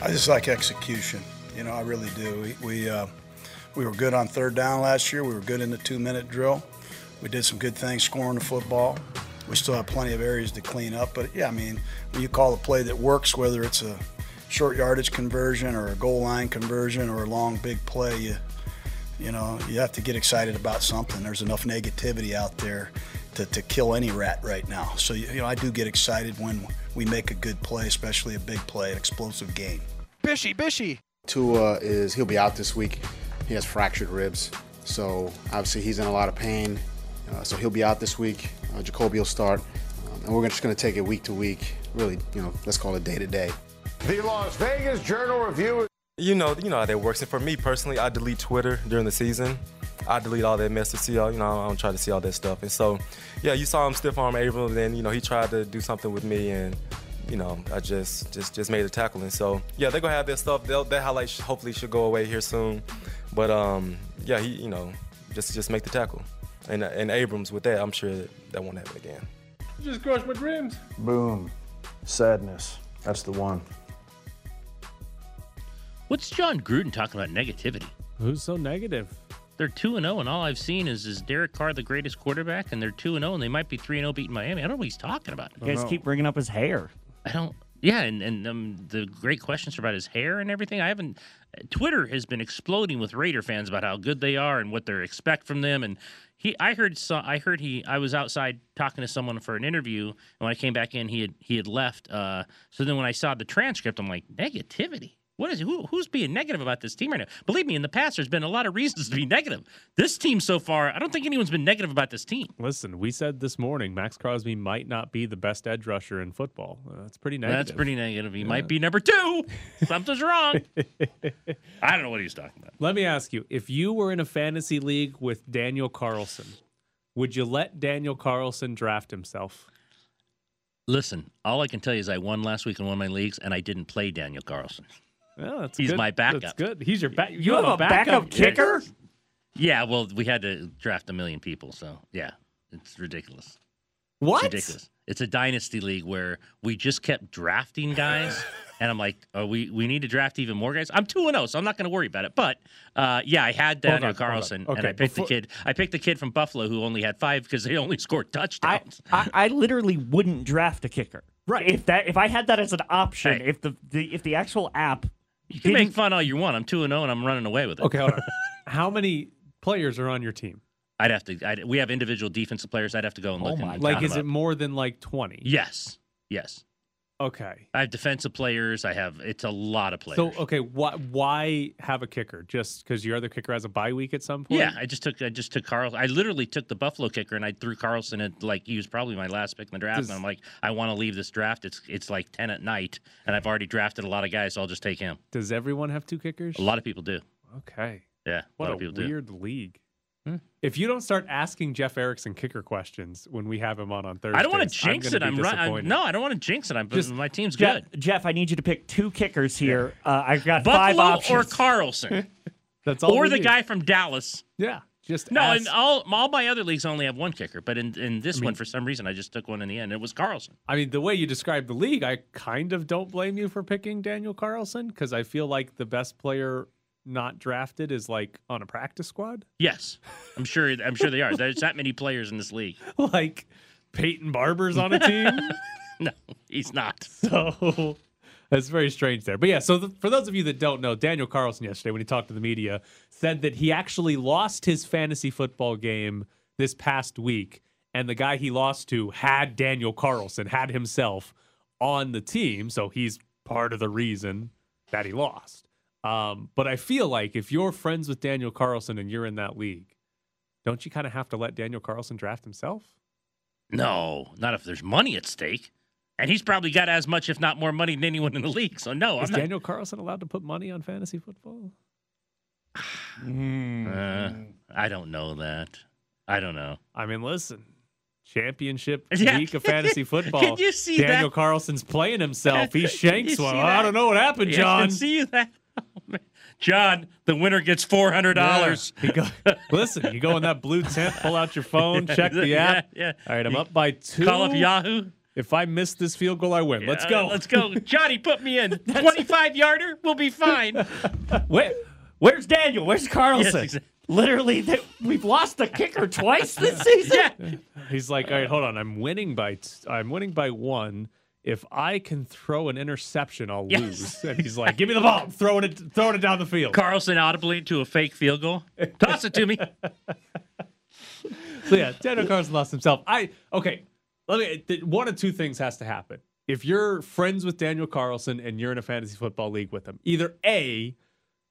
I just like execution. You know, I really do. We we, uh, we were good on third down last year. We were good in the two-minute drill. We did some good things scoring the football. We still have plenty of areas to clean up. But yeah, I mean, when you call a play that works, whether it's a short yardage conversion or a goal line conversion or a long big play, you you know you have to get excited about something. There's enough negativity out there to, to kill any rat right now. So you know I do get excited when we make a good play, especially a big play, an explosive game. Bishy, Bishy. Tua is he'll be out this week. He has fractured ribs, so obviously he's in a lot of pain. Uh, so he'll be out this week. Uh, Jacoby will start, um, and we're just going to take it week to week. Really, you know, let's call it day to day. The Las Vegas Journal Review. You know, you know how that works. And for me personally, I delete Twitter during the season. I delete all that mess to see all, you know, I don't try to see all that stuff. And so, yeah, you saw him stiff arm Abrams, and then, you know he tried to do something with me, and you know I just just just made a tackle. And so, yeah, they're gonna have their stuff. They'll, that highlight hopefully should go away here soon. But um, yeah, he, you know, just just make the tackle. And and Abrams with that, I'm sure that won't happen again. You just crushed my dreams. Boom. Sadness. That's the one. What's Jon Gruden talking about negativity? Who's so negative? They're 2 and 0, and all I've seen is is Derek Carr the greatest quarterback, and they're 2 and 0, and they might be 3 and 0 beating Miami. I don't know what he's talking about. You guys keep bringing up his hair. I don't. Yeah, and and um, the great questions about his hair and everything. I haven't. Twitter has been exploding with Raider fans about how good they are and what they expect from them. And he, I heard, so, I heard he. I was outside talking to someone for an interview, and when I came back in, he had he had left. Uh, so then when I saw the transcript, I'm like, negativity. What is who, who's being negative about this team right now? Believe me, in the past, there's been a lot of reasons to be negative. This team so far, I don't think anyone's been negative about this team. Listen, we said this morning Maxx Crosby might not be the best edge rusher in football. Uh, that's pretty negative. That's pretty negative. He might be number two. Something's wrong. I don't know what he's talking about. Let me ask you: If you were in a fantasy league with Daniel Carlson, would you let Daniel Carlson draft himself? Listen, all I can tell you is I won last week in one of my leagues, and I didn't play Daniel Carlson. Well, that's He's good. my backup. That's good. He's your back. You, You have a backup kicker? Yeah, well, we had to draft a million people, so yeah, it's ridiculous. What? It's ridiculous. It's a dynasty league where we just kept drafting guys, and I'm like, oh, we we need to draft even more guys. I'm two and zero, so I'm not going to worry about it. But uh, yeah, I had Hold Daniel on, hold on. Carlson, and I picked before- the kid. I picked the kid from Buffalo who only had five because they only scored touchdowns. I I literally wouldn't draft a kicker. Right. If that if I had that as an option, Hey. if the, the if the actual app you can make fun all you want. I'm two and zero, and I'm running away with it. Okay, hold on. How many players are on your team? I'd have to. I'd, we have individual defensive players. I'd have to go and look. Oh my and Like, is it up. more than like twenty? Yes. Yes. Okay. I have defensive players. I have. It's a lot of players. So okay, why why have a kicker? Just because your other kicker has a bye week at some point? Yeah, I just took I just took Carl. I literally took the Buffalo kicker and I threw Carlson at like he was probably my last pick in the draft. Does- and I'm like, I want to leave this draft. It's it's like ten at night, and I've already drafted a lot of guys, so I'll just take him. Does everyone have two kickers? A lot of people do. Okay. Yeah, What a a, people do. weird league. Hmm. If you don't start asking Jeff Erickson kicker questions when we have him on on Thursday, I don't want to jinx it. I'm right. I'm, right. no, I don't want to jinx it. I'm, Just- my team's Jeff, good. Jeff, I need you to pick two kickers here. Uh, I've got five Buffalo options. or Carlson That's all. or the need. guy from Dallas. Yeah. Just No, ask- and all all my other leagues only have one kicker, but in in this one for some reason I just took one in the end. It was Carlson. I mean, the way you describe the league, I kind of don't blame you for picking Daniel Carlson because I feel like the best player not drafted is like on a practice squad, Yes, I'm sure. I'm sure they are. There's that many players in this league. like Peyton Barber's on a team. No, he's not. So that's very strange there. But yeah, so the, for those of you that don't know, Daniel Carlson yesterday, when he talked to the media, said that he actually lost his fantasy football game this past week. And the guy he lost to had Daniel Carlson, had himself on the team. So he's part of the reason that he lost. Um, but I feel like if you're friends with Daniel Carlson and you're in that league, don't you kind of have to let Daniel Carlson draft himself? No, not if there's money at stake. And he's probably got as much, if not more, money than anyone in the league. So no, Is I'm not. Daniel Carlson allowed to put money on fantasy football? Uh, I don't know that. I don't know. I mean, listen, championship Yeah. week of fantasy football. Can you see Daniel that? Carlson's playing himself. He shanks see one. that? I don't know what happened, Yeah, I John. can see that. Oh. John, the winner gets four hundred dollars. Yeah. You go, listen, you go in that blue tent, pull out your phone, check the app. yeah. All right, I'm You up by two. Call up Yahoo. If I miss this field goal, I win. Let's go. let's go. Johnny, put me in. 25 yarder. We'll be fine. Where, where's Daniel? Where's Carlson? Yes, exa- Literally, they, we've lost the kicker twice this season. yeah. He's like, all right, hold on. I'm winning by t- I'm winning by one. If I can throw an interception, I'll Yes. lose. And he's like, give me the ball. I'm throwing it, throwing it down the field. Carlson audibly to a fake field goal. Toss it to me. So yeah, Daniel Carlson lost himself. I okay. Let me. One of two things has to happen. If you're friends with Daniel Carlson and you're in a fantasy football league with him, either a,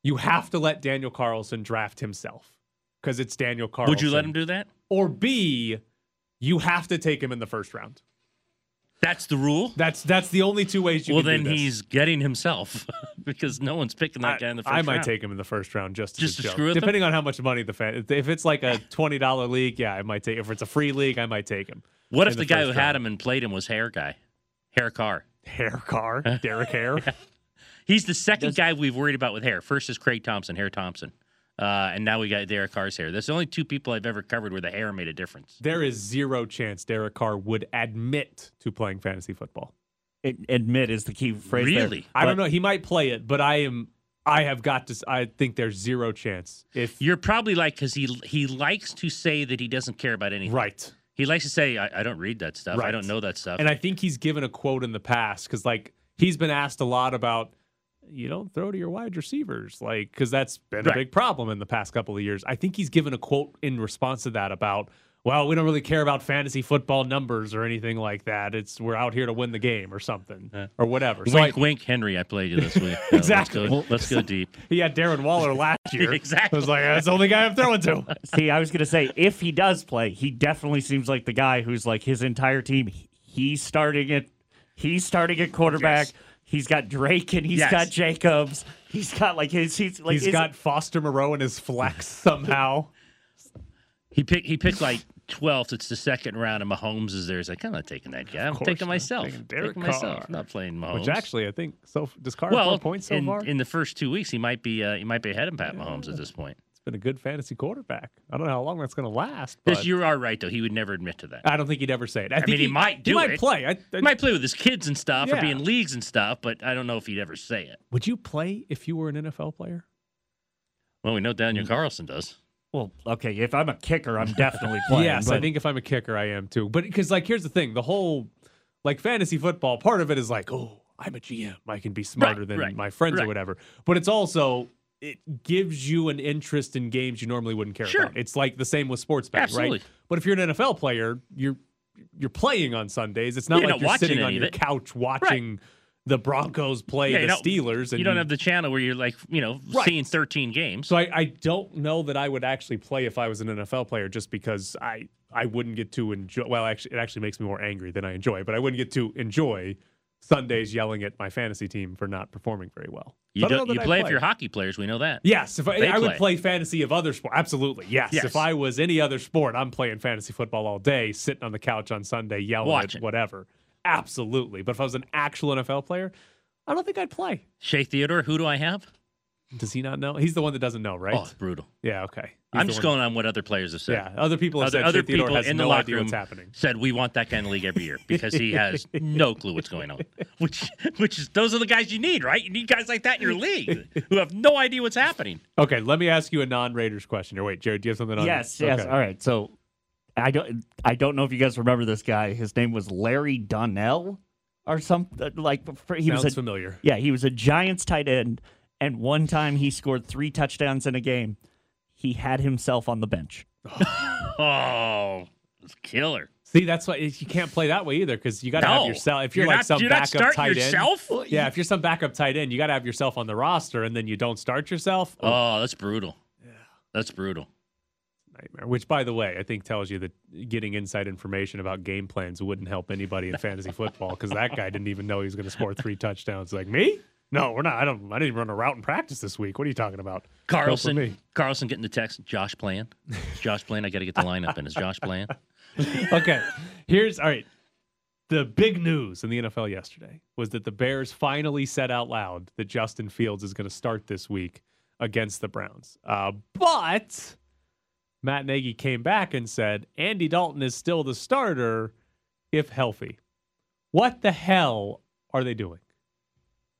you have to let Daniel Carlson draft himself because it's Daniel Carlson. Would you let him do that? Or b, you have to take him in the first round. That's the rule. That's that's the only two ways you well, can then do this. he's getting himself because no one's picking that guy in the first I might round. take him in the first round just, as Just a to screw with him? Depending on how much money the fan. If it's like a twenty dollar league, yeah, I might take. If it's a free league, I might take him. What if the, guy who first had him and played him was Hair Guy, Hair Carr? Hair car, Derek Hare. He's the second guy we've worried about with hair. First is Craig Thompson, Hair Thompson, uh, and now we got Derek Carr's hair. That's the only two people I've ever covered where the hair made a difference. There is zero chance Derek Carr would admit to playing fantasy football. Ad- admit is the key phrase. there. Really? I don't know. He might play it, but I am. I have got to. I think there's zero chance. If You're probably like because he he likes to say that he doesn't care about anything. right, He likes to say, I, I don't read that stuff. I don't know that stuff. and I think he's given a quote in the past because like he's been asked a lot about. You don't throw to your wide receivers, like because that's been a big problem in the past couple of years. I think he's given a quote in response to that about, well, we don't really care about fantasy football numbers or anything like that. It's we're out here to win the game or something or whatever. So wink, I- wink, Henry. I played you this week. Uh, Exactly. Let's go, let's go deep. He had Darren Waller last year. Exactly. I was like, that's the only guy I'm throwing to. See, I was gonna say if he does play, he definitely seems like the guy who's like his entire team. He's starting at he's starting at quarterback. Yes. He's got Drake and he's Yes. got Jacobs. He's got like his he's like He's his- got Foster Moreau in his flex somehow. He picked he picked like twelfth. It's the second round, and Mahomes is there. He's like, I'm not taking that guy. I'm course taking not. myself. Taking Derek taking myself. I'm not playing Mahomes. Which actually, I think so. Does Carr well, have more points so in, far? in the first two weeks, he might be uh, he might be ahead of Pat Mahomes at this point. It's been a good fantasy quarterback. I don't know how long that's going to last. This But you are right though. He would never admit to that. I don't think he'd ever say it. I, think mean, he might do He might it. play. I, I- He might play with his kids and stuff, or be in leagues and stuff, but I don't know if he'd ever say it. would you play if you were an NFL player? Well, we know Daniel Mm. Carlson does. well, okay. If I'm a kicker, I'm definitely playing. yes, I think if I'm a kicker, I am too. But because like, here's the thing: the whole like fantasy football part of it is like, oh, I'm a GM. I can be smarter than right, my friends or whatever. But it's also it gives you an interest in games you normally wouldn't care Sure. about. It's like the same with sports betting, Absolutely. right? But if you're an NFL player, you're you're playing on Sundays. It's not You're like not you're sitting on your couch watching the Broncos play Yeah, the Steelers. And you don't have the channel where you're like, you know, Right. seeing 13 games. So I, I don't know that I would actually play if I was an NFL player, just because I I wouldn't get to enjoy. Well, actually, it actually makes me more angry than I enjoy. But I wouldn't get to enjoy Sundays yelling at my fantasy team for not performing very well. you So don't, you I'd play if you're hockey players. We know that. Yes, if I, I would play. play fantasy of other sport, absolutely. Yes. Yes. if I was any other sport, I'm playing fantasy football all day, sitting on the couch on Sunday yelling Watching. at whatever. Absolutely. But if I was an actual NFL player, I don't think I'd play. Shea Theodore, who do I have? Does he not know? He's the one that doesn't know, right? Oh, it's brutal. Yeah. Okay. He's I'm just one- going on what other players have said. Yeah, other people have Other, said other Shea Theodore people has in no the locker idea room what's happening. said we want that guy in the league every year because he has no clue what's going on. Which, which is those are the guys you need, right? You need guys like that in your league who have no idea what's happening. Okay, let me ask you a non-Raiders question. Or wait, Jared, do you have something on? Yes, this? yes. Okay. All right. So I don't I don't know if you guys remember this guy. His name was Larry Donnell or something like he Sounds was a, familiar. Yeah, he was a Giants tight end and one time he scored 3 touchdowns in a game. He had himself on the bench. Oh, it's killer. See, that's why you can't play that way either because you got to have yourself. If you're, You're like not- some you're backup starting tight yourself? end, yeah. If you're some backup tight end, you got to have yourself on the roster, and then you don't start yourself. Oh, that's brutal. Yeah, that's brutal. nightmare. Which, by the way, I think tells you that getting inside information about game plans wouldn't help anybody in fantasy football because that guy didn't even know he was going to score three touchdowns. Like me? No, we're not. I don't. I didn't run a route in practice this week. What are you talking about? Carlson, me. Carlson getting the text. Josh playing. Is Josh playing. I got to get the lineup in. Is Josh playing? okay. Here's all right. The big news in the NFL yesterday was that the Bears finally said out loud that Justin Fields is going to start this week against the Browns. Uh, but Matt Nagy came back and said Andy Dalton is still the starter if healthy. What the hell are they doing?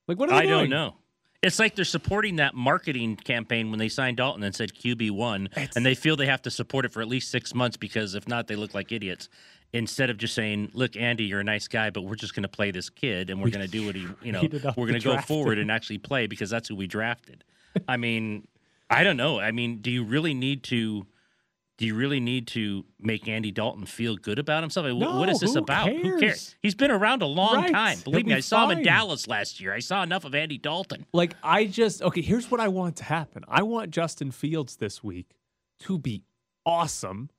Like, what are they I doing? don't know. It's like they're supporting that marketing campaign when they signed Dalton and said QB one, and they feel they have to support it for at least six months because if not, they look like idiots. Instead of just saying, "Look, Andy, you're a nice guy, but we're just going to play this kid, and we're going to do what he, you know, we're going to go forward and actually play because that's who we drafted." I mean, I don't know. I mean, do you really need to? Do you really need to make Andy Dalton feel good about himself? I mean, what is this who about? Who cares? cares? He's been around a long Right. time. He'll Believe me, be I saw him in. Dallas last year. I saw enough of Andy Dalton. Like, I just, okay, here's what I want to happen. I want Justin Fields this week to be awesome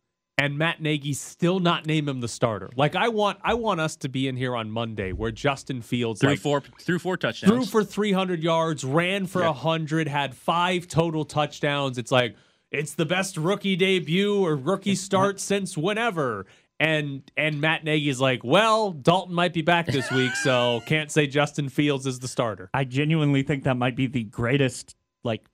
and Matt Nagy still not name him the starter. Like, I want, I want us to be in here on Monday where Justin Fields threw like, four through four touchdowns. threw for 300 yards, ran for a 100, had five total touchdowns. It's like, it's the best rookie debut or rookie start since whenever. And and Matt Nagy is like, well, Dalton might be back this week, so can't say Justin Fields is the starter. I genuinely think that might be the greatest like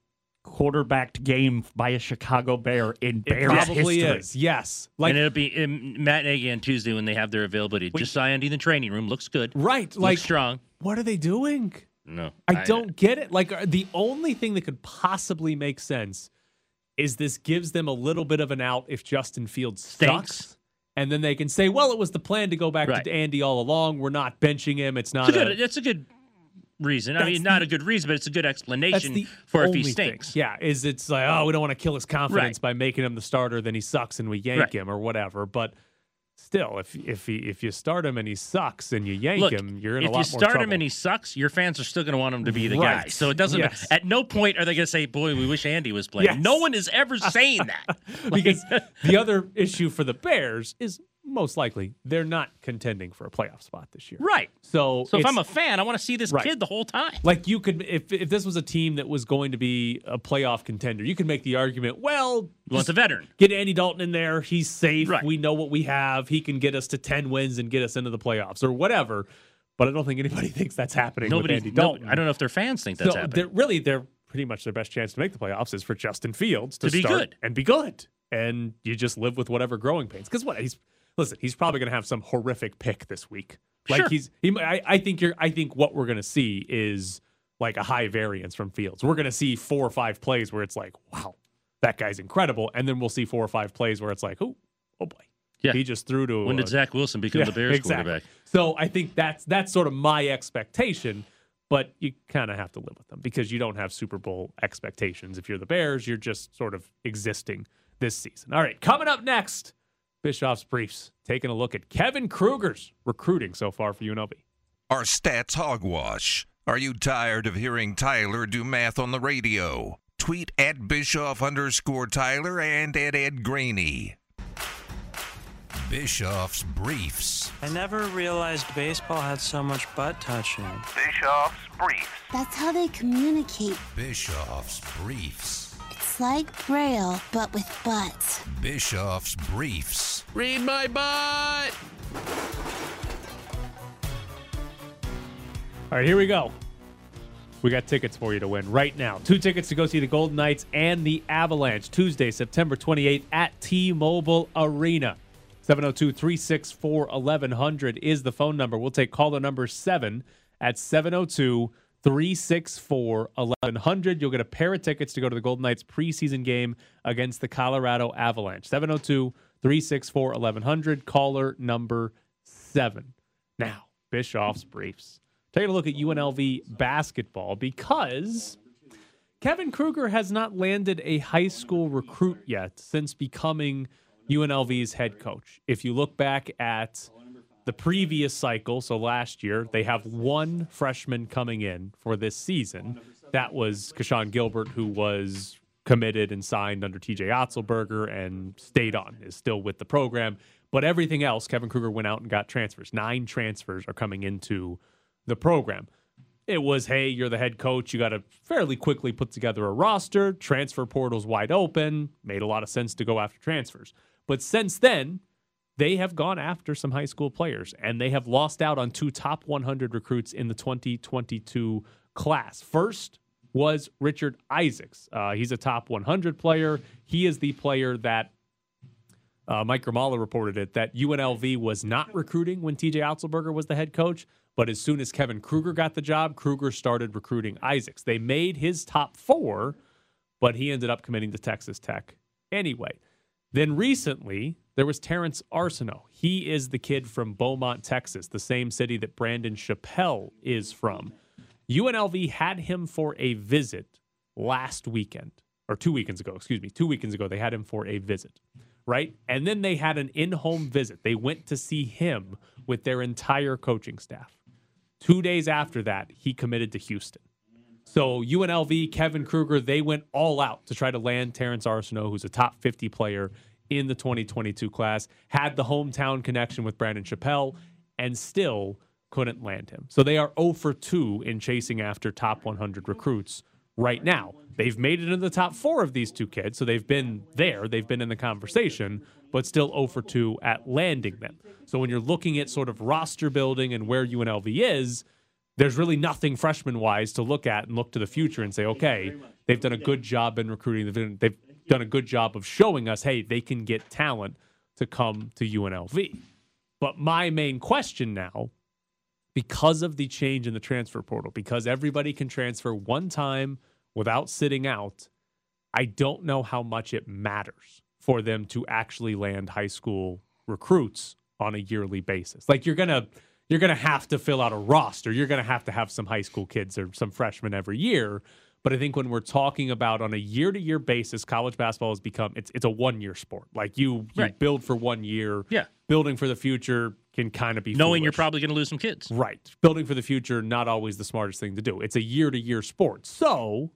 quarterbacked game by a Chicago Bear in It Bears probably history. is. Yes. Like and it'll be um, Matt Nagy on Tuesday when they have their availability. Just saw Andy in the training room. Looks good. right. Looks Like strong. what are they doing? No, I don't get it. Like uh, the only thing that could possibly make sense is this gives them a little bit of an out if Justin Fields Stinks. sucks. And then they can say, well, it was the plan to go back Right. to Andy all along. We're not benching him. It's not It's a a, good. It's a good reason. I mean, not the- a good reason, but it's a good explanation for if he thing. stinks. Yeah, is it's like, oh, we don't want to kill his confidence Right. by making him the starter, then he sucks and we yank Right. him or whatever. But still, if if he if you start him and he sucks and you yank Look, him, you're in a lot more If you start trouble. him and he sucks, your fans are still going to want him to be the guy. So it doesn't. Yes. At no point are they going to say, "Boy, we wish Andy was playing." Yes. No one is ever saying that. because the other issue for the Bears is most likely they're not contending for a playoff spot this year. right. So, So if I'm a fan, I want to see this Right. kid the whole time. like you could if if this was a team that was going to be a playoff contender, you could make the argument, well, You want the veteran. get Andy Dalton in there, he's safe, Right. we know what we have, he can get us to 10 wins and get us into the playoffs or whatever. But I don't think anybody thinks that's happening Nobody. with Andy no, Dalton. I don't know if their fans think that's so happening. they're really they're pretty much their best chance to make the playoffs is for Justin Fields to, To be good. and be good, and you just live with whatever growing pains. Because what he's listen, he's probably going to have some horrific pick this week. Like Sure. he's he. I, I think you're. I think what we're going to see is like a high variance from Fields. We're going to see four or five plays where it's like, wow, that guy's incredible, and then we'll see four or five plays where it's like, oh, oh boy, Yeah. he just threw to. when did Zach Wilson become Yeah, the Bears exactly. quarterback? So I think that's that's sort of my expectation, but you kind of have to live with them because you don't have Super Bowl expectations. If you're the Bears, you're just sort of existing this season. All right, coming up next, Bischoff's briefs, taking a look at Kevin Kruger's recruiting so far for UNLV. Our stats hogwash. Are you tired of hearing Tyler do math on the radio? Tweet at Bischoff underscore Tyler and at Ed Graney. Bischoff's Briefs. I never realized baseball had so much butt touching. Bischoff's Briefs. That's how they communicate. Bischoff's Briefs. It's like Braille, but with butts. Bischoff's Briefs. Read my butt. All right, here we go. We got tickets for you to win right now. Two tickets to go see the Golden Knights and the Avalanche Tuesday, September 28th at T Mobile Arena. 702 364 1100 is the phone number. We'll take caller number seven at 702 364 1100. You'll get a pair of tickets to go to the Golden Knights preseason game against the Colorado Avalanche. 702 364 1100. Caller number seven. Now, Bischoff's briefs. Taking a look at UNLV basketball because Kevin Kruger has not landed a high school recruit yet since becoming UNLV's head coach. If you look back at the previous cycle, so last year, they have one freshman coming in for this season. That was Keshon Gilbert, who was committed and signed under TJ Otzelberger and stayed on, is still with the program. But everything else, Kevin Kruger went out and got transfers. Nine transfers are coming into the program. It was, hey, you're the head coach. You got to fairly quickly put together a roster. Transfer portal's wide open. Made a lot of sense to go after transfers. But since then, they have gone after some high school players and they have lost out on two top 100 recruits in the 2022 class. First was Richard Isaacs. Uh, he's a top 100 player. He is the player that uh, Mike Grimala reported it, that UNLV was not recruiting when TJ Otzelberger was the head coach. But as soon as Kevin Kruger got the job, Kruger started recruiting Isaacs. They made his top four, but he ended up committing to Texas Tech anyway. Then recently, there was Terrance Arceneaux. He is the kid from Beaumont, Texas, the same city that Brandon Chappelle is from. UNLV had him for a visit last weekend, or two weekends ago, excuse me, two weekends ago, they had him for a visit, right? And then they had an in home visit. They went to see him with their entire coaching staff. Two days after that, he committed to Houston. So UNLV, Kevin Kruger, they went all out to try to land Terrance Arceneaux, who's a top 50 player in the 2022 class, had the hometown connection with Brandon Chappelle, and still couldn't land him. So they are 0 for 2 in chasing after top 100 recruits right now. They've made it in the top four of these two kids, so they've been there, they've been in the conversation, but still 0 for 2 at landing them. So when you're looking at sort of roster building and where UNLV is, there's really nothing freshman wise to look at and look to the future and say, okay, they've done a good job in recruiting. They've done, a good job of showing us, hey, they can get talent to come to UNLV. But my main question now, because of the change in the transfer portal, because everybody can transfer one time without sitting out, I don't know how much it matters for them to actually land high school recruits on a yearly basis. Like you're going to you're going to have to fill out a roster. You're going to have to have some high school kids or some freshmen every year. But I think when we're talking about on a year to year basis, college basketball has become it's it's a one year sport. Like you you Right. build for one year. Yeah. Building for the future can kind of be Knowing you're probably going to lose some kids. Right. Building for the future, not always the smartest thing to do. It's a year to year sport. So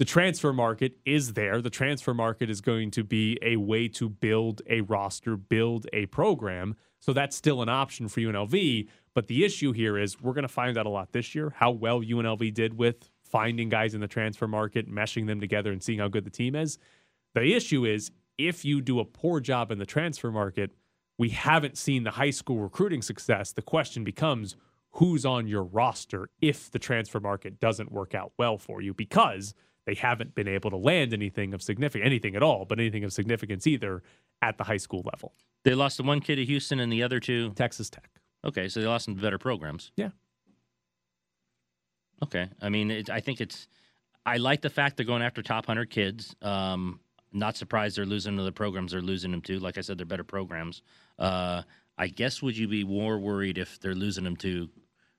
the transfer market is there. The transfer market is going to be a way to build a roster, build a program. So that's still an option for UNLV. But the issue here is we're going to find out a lot this year how well UNLV did with finding guys in the transfer market, meshing them together, and seeing how good the team is. The issue is if you do a poor job in the transfer market, we haven't seen the high school recruiting success. The question becomes who's on your roster if the transfer market doesn't work out well for you because they haven't been able to land anything of significant anything at all, but anything of significance either at the high school level. They lost the one kid to Houston and the other two. Texas Tech. Okay, so they lost some better programs. Yeah. Okay, I mean, it, I think it's. I like the fact they're going after top hundred kids. Um, not surprised they're losing to the programs they're losing them to. Like I said, they're better programs. Uh, I guess would you be more worried if they're losing them to,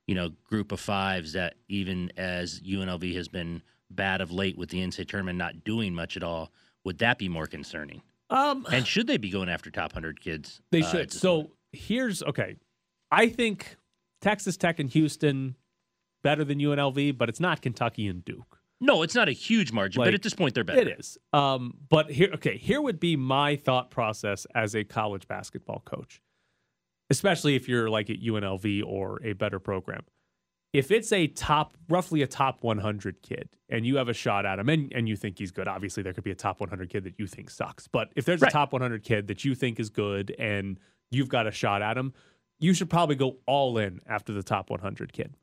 you know, group of fives that even as UNLV has been bad of late with the NCAA tournament not doing much at all, would that be more concerning? Um, and should they be going after top hundred kids? They uh, should. so here's okay. I think Texas Tech and Houston better than UNLV, but it's not Kentucky and Duke. No, it's not a huge margin, but at this point they're better. It is. Um, but here, okay, here would be my thought process as a college basketball coach, especially if you're like at UNLV or a better program. If it's a top, roughly a top 100 kid, and you have a shot at him, and, and you think he's good, obviously there could be a top 100 kid that you think sucks. But if there's Right. a top 100 kid that you think is good and you've got a shot at him, you should probably go all in after the top 100 kid.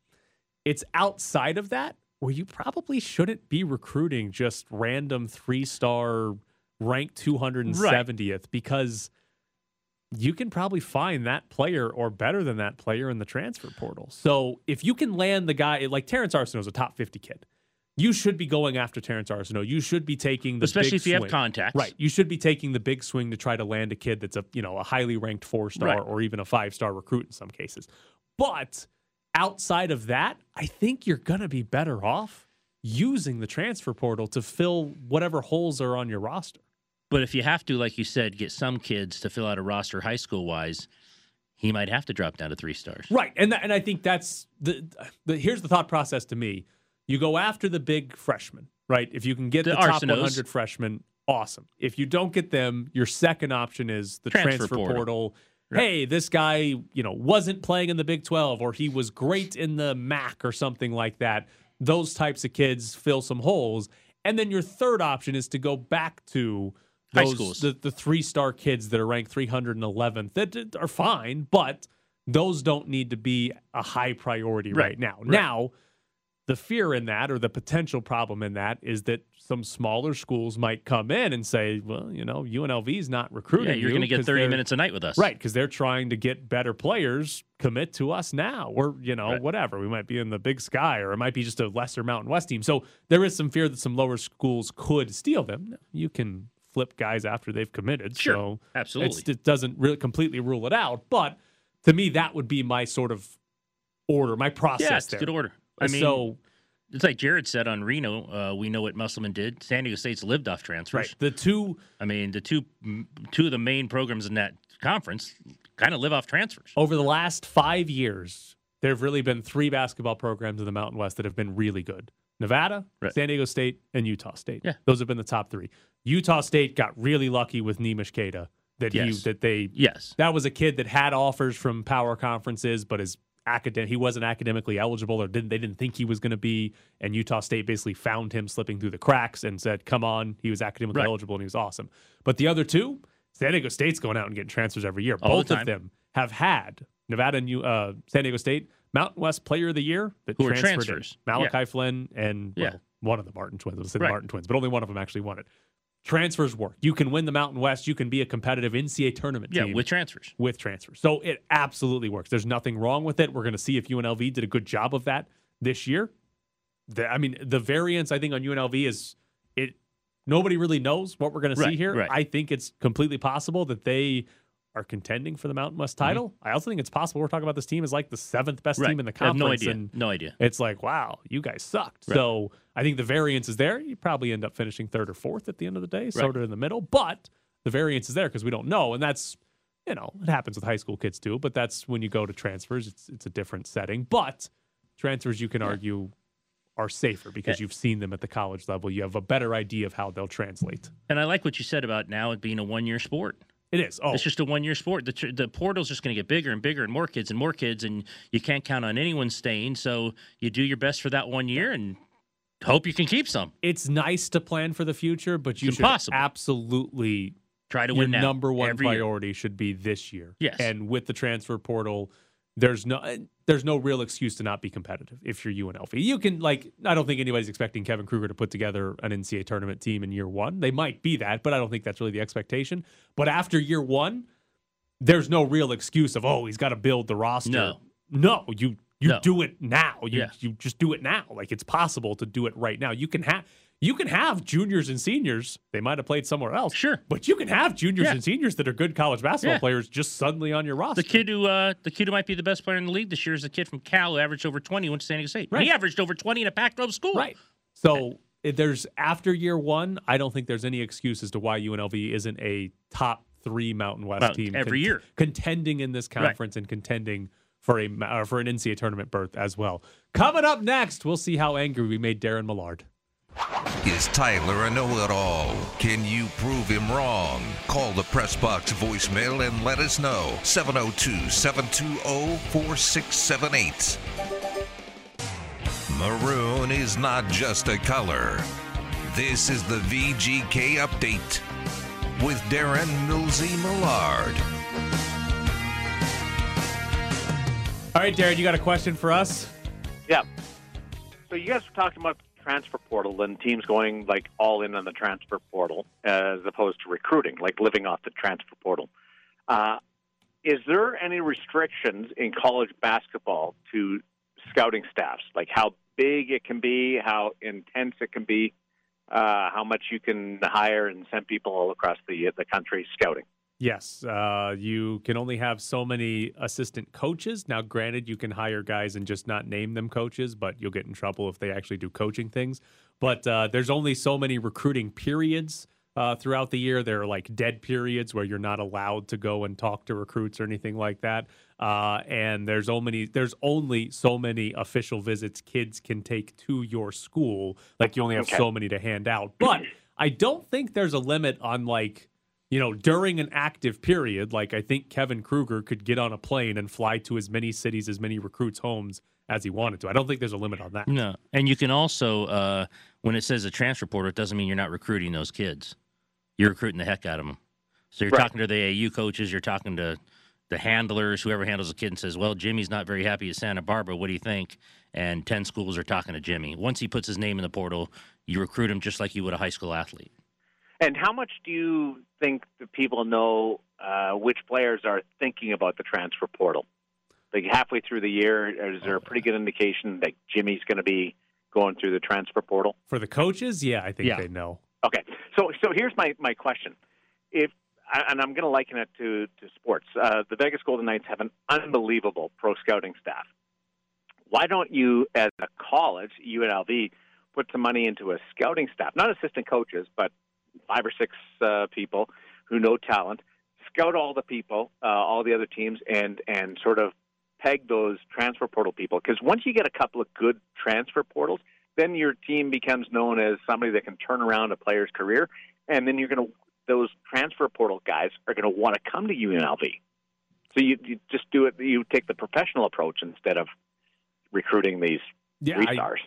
It's outside of that where you probably shouldn't be recruiting just random three star ranked 270th because you can probably find that player or better than that player in the transfer portal. So if you can land the guy like Terrance Arceneaux is a top 50 kid. You should be going after Terrance Arceneaux. You should be taking the Especially big if you have swing. contacts. Right. You should be taking the big swing to try to land a kid that's a you know a highly ranked four star Right. or even a five star recruit in some cases. But outside of that, I think you're gonna be better off using the transfer portal to fill whatever holes are on your roster. But if you have to, like you said, get some kids to fill out a roster high school wise, he might have to drop down to three stars. Right. And that, and I think that's the, the here's the thought process to me. You go after the big freshmen, right? If you can get The the, top 100 freshmen, awesome. If you don't get them, your second option is the Transfer transfer, portal. portal. Hey, this guy, you know, wasn't playing in the Big 12 or he was great in the MAC or something like that. Those types of kids fill some holes. And then your third option is to go back to High those schools. the, the three star kids that are ranked 311th that are fine, but those don't need to be a high priority right, Right, now. right. Now, the fear in that or the potential problem in that is that some smaller schools might come in and say, well, you know, UNLV is not recruiting. Yeah, you're you going to get 30 minutes a night with us. Right, because they're trying to get better players. Commit to us now, or you know, whatever. We might be in the Big Sky, or it might be just a lesser Mountain West team. So there is some fear that some lower schools could steal them. You can flip guys after they've committed. Sure, so absolutely. it doesn't really completely rule it out. But to me, that would be my sort of order, my process. Yeah, it's there. good order. I mean, so it's like Jared said on Reno. Uh, we know what Musselman did. San Diego State's lived off transfers. right, the two I mean, the two two of the main programs in that conference kind of live off transfers. over the last five years, there have really been three basketball programs in the Mountain West that have been really good. Nevada, Right. San Diego State, and Utah State. Yeah. Those have been the top three. Utah State got really lucky with Neemias Queta that he Yes. that they Yes. that was a kid that had offers from power conferences, but his academic he wasn't academically eligible or didn't they didn't think he was going to be. And Utah State basically found him slipping through the cracks and said, "Come on, he was academically Right. eligible and he was awesome." But the other two, San Diego State's going out and getting transfers every year. All the Both of them have had Nevada and uh, San Diego State Mountain West Player of the Year that Who are transferred in. transfers. Malachi Flynn and well, Yeah. one of the Martin twins. Let's say the Right. Martin twins, but only one of them actually won it. Transfers work. You can win the Mountain West. You can be a competitive NCAA tournament Yeah, team with transfers. with transfers. So it absolutely works. There's nothing wrong with it. We're going to see if UNLV did a good job of that this year. The, I mean, the variance I think on UNLV is it. Nobody really knows what we're going to see here. right. I think it's completely possible that they are contending for the Mountain West Mm-hmm. title. I also think it's possible we're talking about this team as like the seventh best Right. team in the conference. no idea. And No idea. it's like, wow, you guys sucked. Right. So I think the variance is there. You probably end up finishing third or fourth at the end of the day, sort of in the middle. But the variance is there because we don't know, and that's you know it happens with high school kids too. But that's when you go to transfers, it's it's a different setting. But transfers, you can argue, are safer because Yeah. you've seen them at the college level. You have a better idea of how they'll translate. And I like what you said about now it being a one year sport. It is. Oh, It's just a one year sport. The, the portal's just going to get bigger and bigger and more kids and more kids, and you can't count on anyone staying. So you do your best for that one year and hope you can keep some. it's nice to plan for the future, but you It's should impossible. absolutely Try to your win now. number one every year. priority should be this year. Yes. And with the transfer portal, there's no there's no real excuse to not be competitive if you're UNLV. You can like I don't think anybody's expecting Kevin Kruger to put together an NCAA tournament team in year one. They might be that, but I don't think that's really the expectation. But after year one, there's no real excuse of oh he's got to build the roster. No. no, you you No. do it now. You Yeah. you just do it now. Like it's possible to do it right now. You can have you can have juniors and seniors. They might have played somewhere else. Sure. But you can have juniors Yeah. and seniors that are good college basketball Yeah. players just suddenly on your roster. The kid who uh, the kid who might be the best player in the league this year is the kid from Cal who averaged over twenty. Went to San Diego State. Right. He averaged over twenty in a Pac-12 school. Right. So if there's after year one, I don't think there's any excuse as to why UNLV isn't a top three Mountain West Well, team every year. contending in this Right. conference and contending for a for an NCAA tournament berth as well. Coming up next, we'll see how angry we made Darren Millard. Is Tyler a know-it-all? Can you prove him wrong? Call the press box voicemail and let us know. 702-720-4678. Maroon is not just a color. This is the VGK update with Darren Millsy Millard. All right, Darren, you got a question for us? Yeah. So you guys were talking about the transfer portal and teams going like all in on the transfer portal as opposed to recruiting, like living off the transfer portal. Uh, is there any restrictions in college basketball to scouting staffs, like how big it can be, how intense it can be, uh, how much you can hire and send people all across the the country scouting? Yes, uh, you can only have so many assistant coaches. Now, granted, you can hire guys and just not name them coaches, but you'll get in trouble if they actually do coaching things. But uh, there's only so many recruiting periods uh, throughout the year. There are like dead periods where you're not allowed to go and talk to recruits or anything like that. Uh, and there's only there's only so many official visits kids can take to your school. Like you only have Okay. so many to hand out. But I don't think there's a limit on like you know, during an active period, like I think Kevin Kruger could get on a plane and fly to as many cities, as many recruits' homes as he wanted to. I don't think there's a limit on that. No, and you can also uh, when it says a transfer portal, it doesn't mean you're not recruiting those kids. You're recruiting the heck out of them. So you're Right. talking to the AU coaches, you're talking to the handlers, whoever handles a kid, and says, "Well, Jimmy's not very happy at Santa Barbara. What do you think?" and 10 schools are talking to Jimmy. Once he puts his name in the portal, you recruit him just like you would a high school athlete. And how much do you think the people know uh, which players are thinking about the transfer portal? Like halfway through the year, is there a pretty good indication that Jimmy's going to be going through the transfer portal? For the coaches, yeah, I think Yeah. they know. Okay, so so here's my my question: If and I'm going to liken it to to sports, uh, the Vegas Golden Knights have an unbelievable pro scouting staff. Why don't you, as a college, UNLV, put some money into a scouting staff, not assistant coaches, but five or six uh, people who know talent, scout all the people, uh, all the other teams, and and sort of peg those transfer portal people. Because once you get a couple of good transfer portals, then your team becomes known as somebody that can turn around a player's career, and then you're going to those transfer portal guys are going to want to come to UNLV. So you, you just do it. You take the professional approach instead of recruiting these Yeah,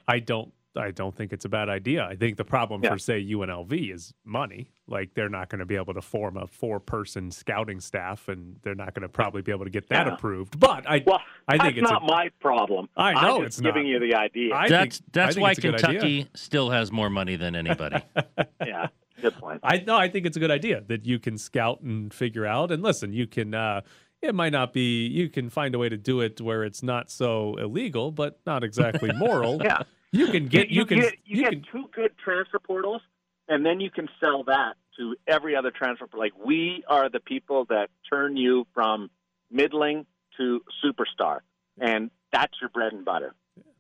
I. I don't. I don't think it's a bad idea. I think the problem Yeah. for say UNLV is money. Like they're not going to be able to form a four-person scouting staff, and they're not going to probably be able to get that Yeah. approved. But I, Well, I think it's not a, my problem. I know I'm it's giving not. you the idea. I that's think- that's I why it's a good idea. Kentucky still has more money than anybody. yeah, good point. I no, I think it's a good idea that you can scout and figure out. And listen, you can. uh It might not be. You can find a way to do it where it's not so illegal, but not exactly moral. Yeah. You can get. You, can. get, you, you get can. two good transfer portals, and then you can sell that to every other transfer. Like we are the people that turn you from middling to superstar, and that's your bread and butter.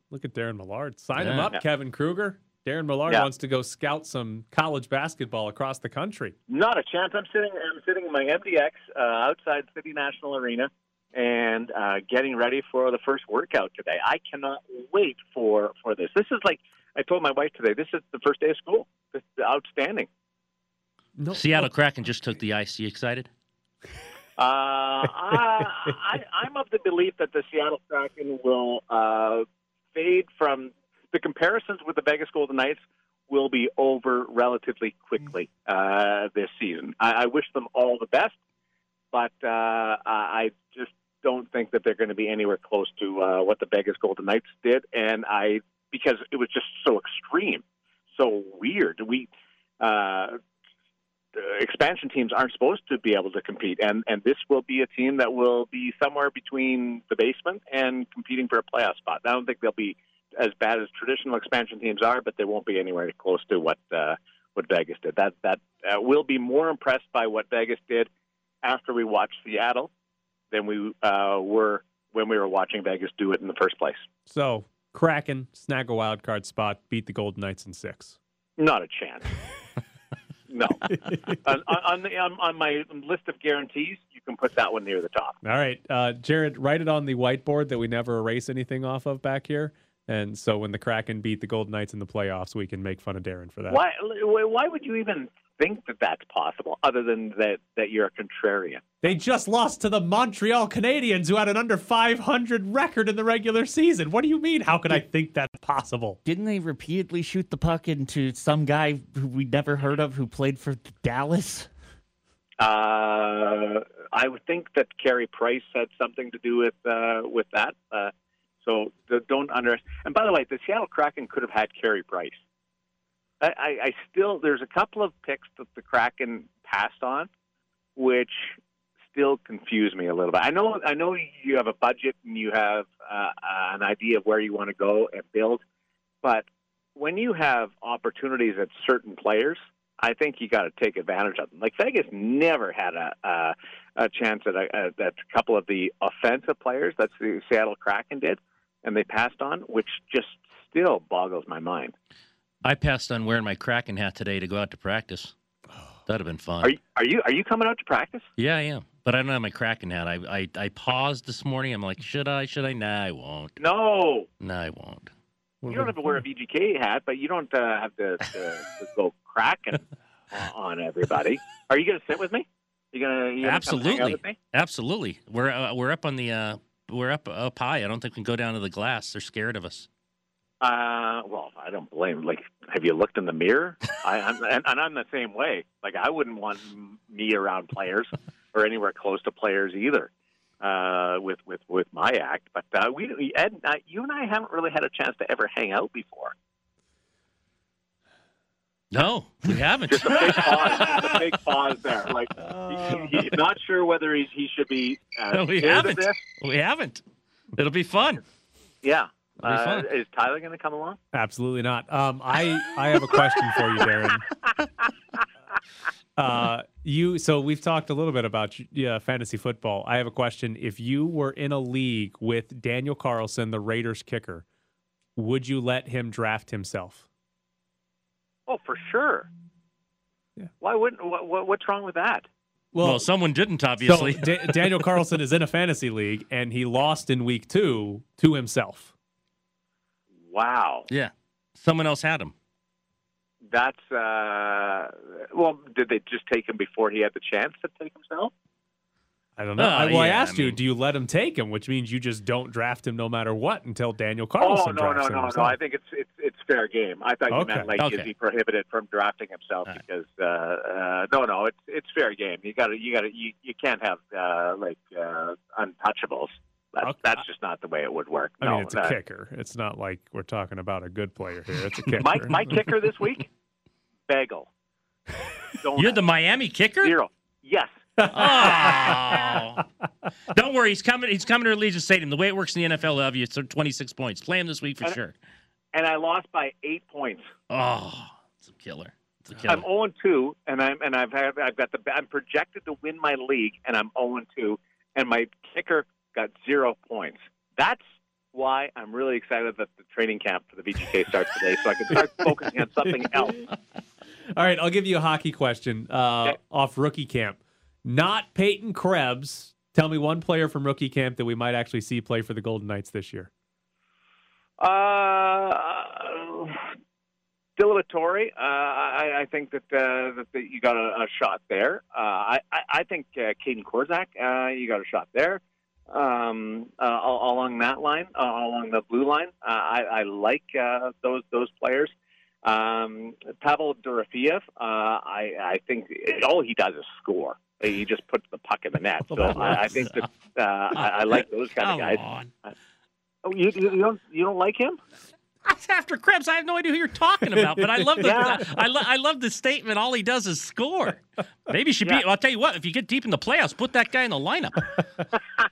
Look at Darren Millard. Sign him up, Yeah. Kevin Kruger. Darren Millard Yeah. wants to go scout some college basketball across the country. Not a chance. I'm sitting. I'm sitting in my MDX uh, outside City National Arena, and uh, getting ready for the first workout today. I cannot wait for for this. This is like I told my wife today. This is the first day of school. This is outstanding. No, Seattle Kraken just took the ice. You excited? Uh, I, I, I'm of the belief that the Seattle Kraken will uh, fade from the comparisons with the Vegas Golden Knights will be over relatively quickly uh, this season. I, I wish them all the best, but uh, I I just don't think that they're going to be anywhere close to uh, what the Vegas Golden Knights did, and I because it was just so extreme, so weird. We uh, expansion teams aren't supposed to be able to compete, and and this will be a team that will be somewhere between the basement and competing for a playoff spot. I don't think they'll be as bad as traditional expansion teams are, but they won't be anywhere close to what uh, what Vegas did. That that uh, we'll be more impressed by what Vegas did after we watched Seattle than we uh, were when we were watching Vegas do it in the first place. So Kraken snag a wild card spot, beat the Golden Knights in six. Not a chance. no. on, on, the, on, on my list of guarantees, you can put that one near the top. All right, uh, Jared, write it on the whiteboard that we never erase anything off of back here. And so when the Kraken beat the Golden Knights in the playoffs, we can make fun of Darren for that. Why? Why would you even think that that's possible, other than that that you're a contrarian? They just lost to the Montreal Canadiens, who had an under 500 record in the regular season. What do you mean? How could I think that's possible? Didn't they repeatedly shoot the puck into some guy who we never heard of who played for Dallas? Uh, I would think that Carey Price had something to do with uh, with that. Uh, so don't under. And by the way, the Seattle Kraken could have had Carey Price. I, I, still there's a couple of picks that the Kraken passed on, which still confuse me a little bit. I know I know you have a budget and you have uh, an idea of where you want to go and build, but when you have opportunities at certain players, I think you got to take advantage of them. Like Vegas never had a a, a chance at a, a, at a couple of the offensive players that the Seattle Kraken did, and they passed on, which just still boggles my mind. I passed on wearing my Kraken hat today to go out to practice. That'd have been fun. Are you are you are you coming out to practice? Yeah, I am. But I don't have my Kraken hat. I, I I paused this morning. I'm like, should I? Should I? Nah, I won't. No, Nah, I won't. you don't have to wear a VGK hat, but you don't uh, have to, to, to go cracking on everybody. Are you going to sit with me? You going to you gonna come hang out Absolutely, with me? absolutely. We're uh, we're up on the uh, we're up up high. I don't think we can go down to the glass. They're scared of us. Uh, well, I don't blame. Like, have you looked in the mirror? I, I'm, and, and I'm the same way. Like, I wouldn't want me around players or anywhere close to players either. uh, with with with my act. But uh, we, we Ed, uh, you and I haven't really had a chance to ever hang out before. No, we haven't. Just a big pause. Just a big pause there. Like he, he's not sure whether he's, he should be. Uh, No, we haven't. We haven't. It'll be fun. Yeah. It'll be Uh, is Tyler going to come along? Absolutely not. Um, I I have a question for you, Darren. Uh, you so we've talked a little bit about yeah, fantasy football. I have a question. If you were in a league with Daniel Carlson, the Raiders kicker, would you let him draft himself? Oh, for sure. Yeah. Why wouldn't? What, what, what's wrong with that? Well, someone didn't, obviously. So Da- Daniel Carlson is in a fantasy league, and he lost in week two to himself. Wow. yeah. Someone else had him. That's uh. Well, did they just take him before he had the chance to take himself? I don't know. Oh, I, well, I asked I you, do you let him take him? Which means you just don't draft him no matter what until Daniel Carlson oh no drafts no no no! I think it's it's it's fair game. I thought you Okay. meant like Okay. is he prohibited from drafting himself All right. because uh, uh, no no it's it's fair game. You got to you got to you, you can't have uh, like uh, untouchables. That's Okay. that's just not the way it would work. I no, mean, it's a uh, kicker. It's not like we're talking about a good player here. It's a kicker. My my kicker this week, bagel. Donut. You're the Miami kicker? zero. Yes. Oh. Don't worry, he's coming. He's coming to Allegiant Stadium. The way it works in the NFL, he'll have you it's 26 points. Play him this week for And- sure. And I lost by eight points. Oh, it's a killer. It's a killer. I'm 0 2, and I'm and I've had I've got the I'm projected to win my league, and I'm 0 2, and my kicker got zero points. That's why I'm really excited that the training camp for the VGK starts today, so I can start focusing on something else. All right, I'll give you a hockey question uh, Okay. off rookie camp. Not Peyton Krebs. Tell me one player from rookie camp that we might actually see play for the Golden Knights this year. Uh, Dillatore, uh, I, I think that uh, that, that you got a, a shot there. Uh, I, I I think uh, Kaedan Korczak, uh, you got a shot there. Um, uh, along that line, uh, along the blue line, uh, I, I like uh, those those players. Um, Pavel Dorofeyev, uh, I, I think all he does is score. He just puts the puck in the net. So I, I think that uh, I, like those kind of guys. Oh, you, you don't you don't like him? After Krebs, I have no idea who you're talking about, but I love the Yeah. I, lo- I love the statement. All he does is score. Maybe should Yeah. be. I'll tell you what. If you get deep in the playoffs, put that guy in the lineup.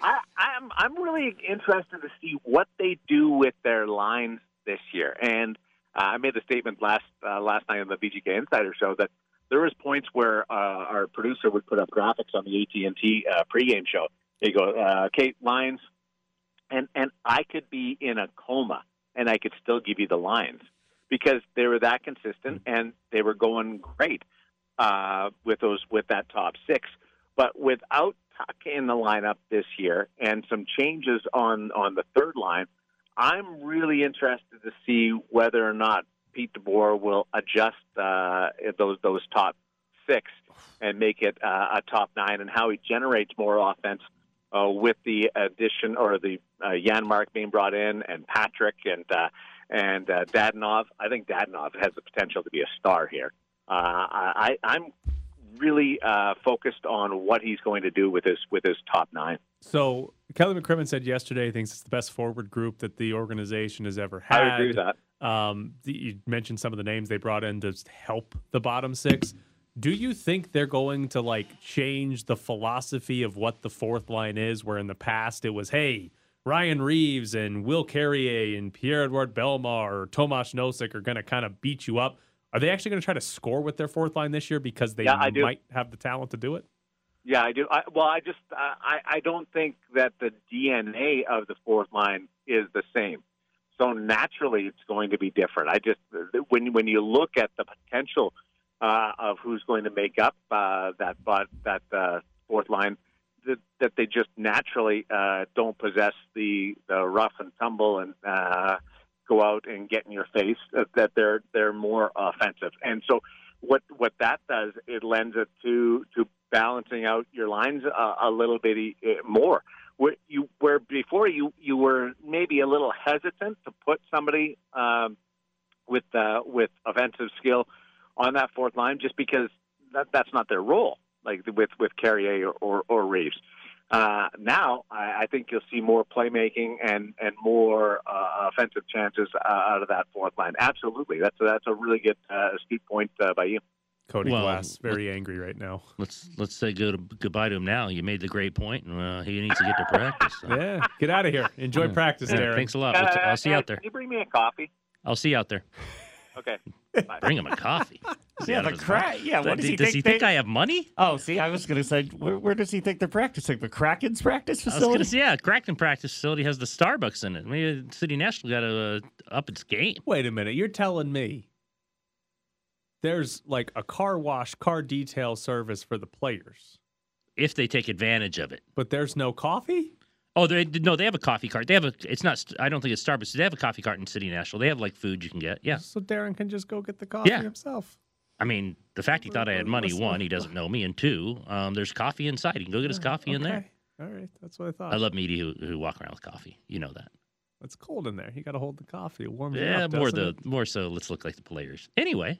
I, I'm I'm really interested to see what they do with their lines this year. And uh, I made the statement last uh, last night on the VGK Insider Show that there was points where uh, our producer would put up graphics on the AT and T uh, pregame show. They go, uh, Kate lines, and and I could be in a coma and I could still give you the lines because they were that consistent and they were going great uh, with those with that top six. But without Tuch in the lineup this year and some changes on on the third line, I'm really interested to see whether or not Pete DeBoer will adjust uh, those those top six and make it uh, a top nine, and how he generates more offense uh, with the addition or the uh, Janmark being brought in and Patrick and uh, and uh, Dadonov. I think Dadonov has the potential to be a star here. Uh, I, I'm really uh, focused on what he's going to do with his with his top nine. So Kelly McCrimmon said yesterday he thinks it's the best forward group that the organization has ever had. I agree with that. Um, the, you mentioned some of the names they brought in to help the bottom six. Do you think they're going to like change the philosophy of what the fourth line is? Where in the past it was, hey, Ryan Reaves and Will Carrier and Pierre Edouard Bellemare or Tomas Nosek are going to kind of beat you up. Are they actually going to try to score with their fourth line this year because they Yeah, might have the talent to do it? Yeah, I do. I, well, I just I I don't think that the DNA of the fourth line is the same. So naturally, it's going to be different. I just when when you look at the potential uh, of who's going to make up uh, that but that uh, fourth line, that, that they just naturally uh, don't possess the the rough and tumble and uh, go out and get in your face. That, that they're they're more offensive, and so what what that does it lends it to to balancing out your lines a, a little bit uh, more. Where you where before you you were maybe a little hesitant to put somebody um, with uh, with offensive skill on that fourth line just because that, that's not their role. Like with with Carrier or, or, or Reaves. Uh, now, I, I think you'll see more playmaking and and more uh, offensive chances uh, out of that fourth line. Absolutely, that's that's a really good uh, astute point uh, by you. Cody Well, Glass, very angry right now. Let's let's say go to, goodbye to him now. You made the great point, and uh, he needs to get to practice. so. Yeah, get out of here. Enjoy Yeah. practice, Yeah, Darren. Thanks a lot. We'll t- I'll see you Uh, out there. Can you bring me a coffee? I'll see you out there. Okay. Bring him a coffee. Is he Yeah, the his cra- mind? yeah, what does he does think he think I have money? Oh, see, I was going to say, where, where does he think they're practicing? The Kraken's practice I was facility? gonna say, yeah, Kraken practice facility has the Starbucks in it. Maybe City National got to uh, up its game. Wait a minute. You're telling me there's like a car wash, car detail service for the players, if they take advantage of it. but there's no coffee? Oh, they no, they have a coffee cart. They have a. It's not. I don't think it's Starbucks. They have a coffee cart in City National. They have like food you can get. Yeah. So Darren can just go get the coffee Yeah. himself. I mean, the fact he thought I had money, one, he doesn't know me, and two, um, there's coffee inside. He can go get his coffee in there. All right. That's what I thought. I love media who, who walk around with coffee. You know that. It's cold in there. You got to hold the coffee. It warms it Yeah, up. more doesn't the more so. Let's look like the players. Anyway,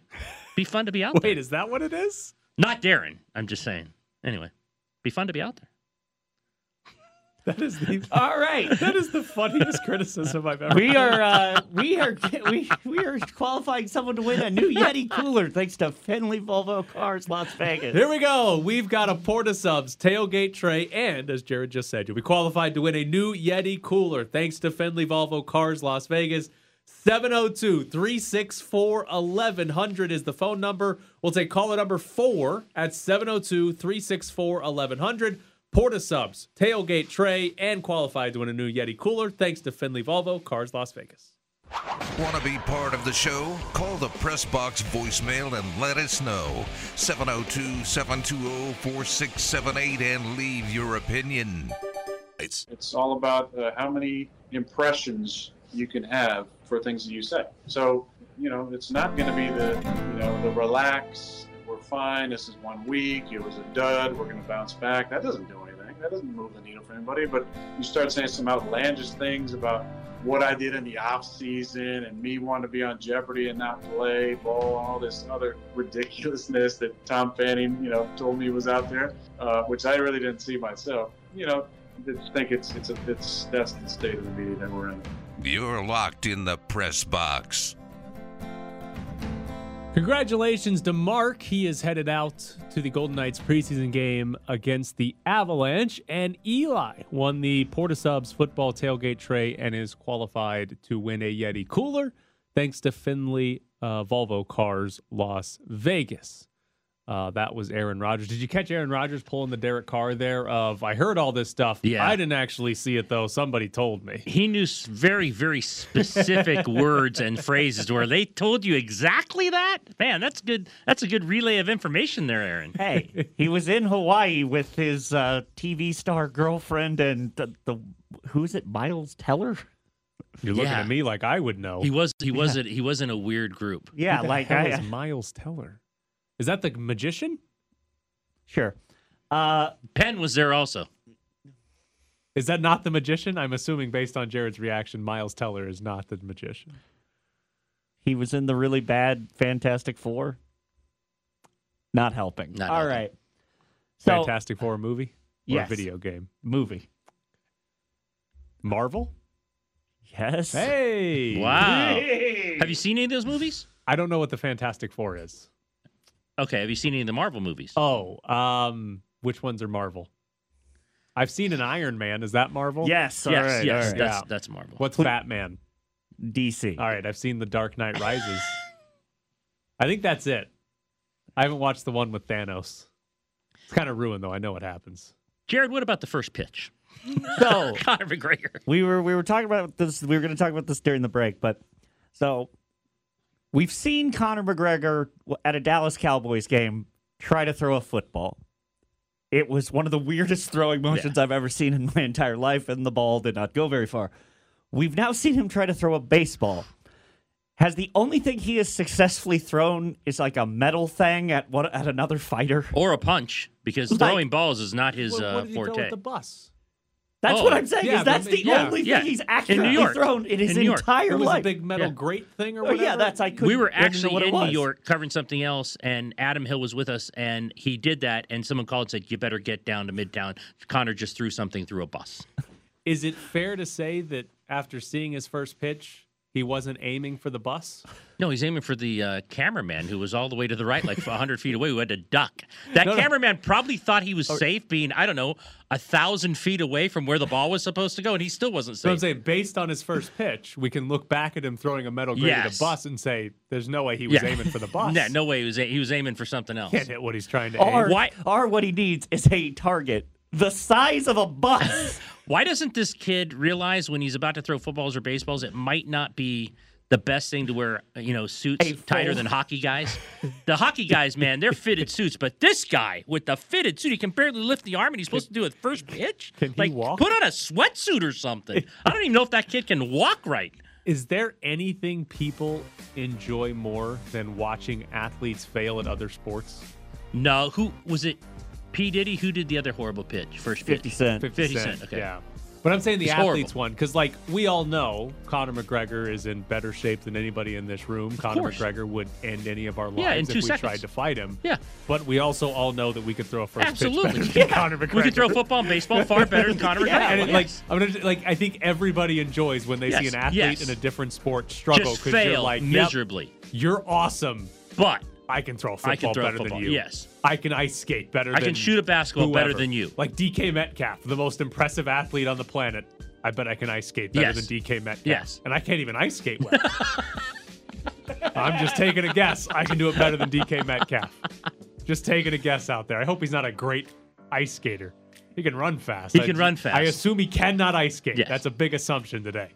be fun to be out it? there. Wait, is that what it is? Not Darren. I'm just saying. Anyway, be fun to be out there. That is the All right. that is the funniest criticism I've ever. We heard. are uh, we are we we are qualifying someone to win a new Yeti cooler thanks to Findlay Volvo Cars Las Vegas. Here we go. We've got a Port of Subs tailgate tray, and as Jared just said, you'll be qualified to win a new Yeti cooler thanks to Findlay Volvo Cars Las Vegas. 702 364 1100 is the phone number. We'll take caller number four at 702 364 1100. Port of Subs, tailgate tray, and qualified to win a new Yeti cooler thanks to Findlay Volvo Cars Las Vegas. Want to be part of the show? Call the press box voicemail and let us know. 702 720 4678 and leave your opinion. It's It's all about uh, how many impressions you can have for things that you say. So, you know, it's not going to be the, you know, the relax, we're fine, this is one week, it was a dud, we're going to bounce back. That doesn't do anything. That doesn't move the needle for anybody. But you start saying some outlandish things about what I did in the off season and me wanting to be on Jeopardy and not play ball, and all this other ridiculousness that Tom Fanning, you know, told me was out there, uh, which I really didn't see myself. You know, I just think it's it's a, it's that's the state of the media that we're in. You're locked in the press box. Congratulations to Mark. He is headed out to the Golden Knights preseason game against the Avalanche. And Eli won the Port of Subs football tailgate tray and is qualified to win a Yeti cooler thanks to Findlay uh, Volvo Cars Las Vegas. Uh, that was Aaron Rodgers. Did you catch Aaron Rodgers pulling the Derek Carr there? Of I heard all this stuff. Yeah. I didn't actually see it though. Somebody told me. He knew very, very specific words and phrases where they told you exactly that. Man, that's good. That's a good relay of information there, Aaron. Hey, he was in Hawaii with his uh, TV star girlfriend and the, the who's it, Miles Teller? You're looking Yeah. at me like I would know. He was. He was. not He was in a weird group. Yeah, Who the like hell I, is Miles Teller? Is that the magician? sure. Uh, Penn was there also. Is that not the magician? I'm assuming based on Jared's reaction, Miles Teller is not the magician. he was in the really bad Fantastic Four. Not helping. Not All helping. right. So Fantastic Four movie or Yes. video game? movie. Marvel? Yes. Hey. Wow. Have you seen any of those movies? I don't know what the Fantastic Four is. Okay. Have you seen any of the Marvel movies? Oh, um, which ones are Marvel? I've seen an Iron Man. Is that Marvel? Yes. All yes. right, yes. all right. That's Yeah. that's Marvel. What's Batman? DC. All right, I've seen The Dark Knight Rises. I think that's it. I haven't watched the one with Thanos. It's kind of ruined though. I know what happens. Jared, what about the first pitch? So Conor McGregor. we were we were talking about this. We were going to talk about this during the break, but so we've seen Conor McGregor at a Dallas Cowboys game try to throw a football. It was one of the weirdest throwing motions I've ever seen in my entire life, and the ball did not go very far. We've now seen him try to throw a baseball. Has the only thing he has successfully thrown is like a metal thing at what at another fighter? Or a punch, because Like- throwing balls is not his What, uh, what did he throw forte. the bus? That's Oh. what I'm saying. Yeah, is that's but- the yeah. only Yeah. thing he's In accurately New York. thrown in his In New York. entire It was life. a big metal Yeah. grate thing or Oh, yeah, that's I couldn't. we were I didn't know actually what in New. York covering something else, and Adam Hill was with us, and he did that, and someone called and said, "You better get down to Midtown." Conor just threw something through a bus. Is it fair to say that after seeing his first pitch, he wasn't aiming for the bus? No, he's aiming for the uh, cameraman who was all the way to the right, like 100 feet away, who had to duck. That No, no. cameraman probably thought he was safe, being I don't know a thousand feet away from where the ball was supposed to go, and he still wasn't safe. So I'm saying, based on his first pitch, we can look back at him throwing a metal grate at Yes. a bus and say, "There's no way he was Yeah. aiming for the bus." Yeah, no way he was. A- he was aiming for something else. can't hit what he's trying to Or, aim. Why- or what he needs is a target the size of a bus. Why doesn't this kid realize when he's about to throw footballs or baseballs, it might not be the best thing to wear, you know, suits tighter full- than hockey guys? the hockey guys, man, they're fitted suits, but this guy with the fitted suit, he can barely lift the arm, and he's supposed to do it first pitch. Can he walk? put on a sweatsuit or something. I don't even know if that kid can walk right. Is there anything people enjoy more than watching athletes fail at other sports? No, who was it? P Diddy, who did the other horrible pitch? First pitch. 50 Cent. 50 Cent, okay. Yeah. But I'm saying the It's athletes horrible. one because, like, we all know Conor McGregor is in better shape than anybody in this room. Conor course. McGregor would end any of our lives Yeah, if two we seconds. tried to fight him. Yeah. But we also all know that we could throw a first Absolutely. pitch better than Conor McGregor. We could throw football and baseball far better than Conor Yeah, McGregor. and it, Yes. like I'm gonna like I think everybody enjoys when they see an athlete yes. in a different sport struggle just because you're fail like, yep, miserably. you're awesome. But I can throw a football I can throw better football, than you. yes. I can ice skate better I can shoot a basketball better than you. Like DK Metcalf, the most impressive athlete on the planet. I bet I can ice skate better Yes. than DK Metcalf. Yes. And I can't even ice skate well. I'm just taking a guess. I can do it better than DK Metcalf. Just taking a guess out there. I hope he's not a great ice skater. He can run fast. He I- can run fast. I assume he cannot ice skate. Yes. That's a big assumption today.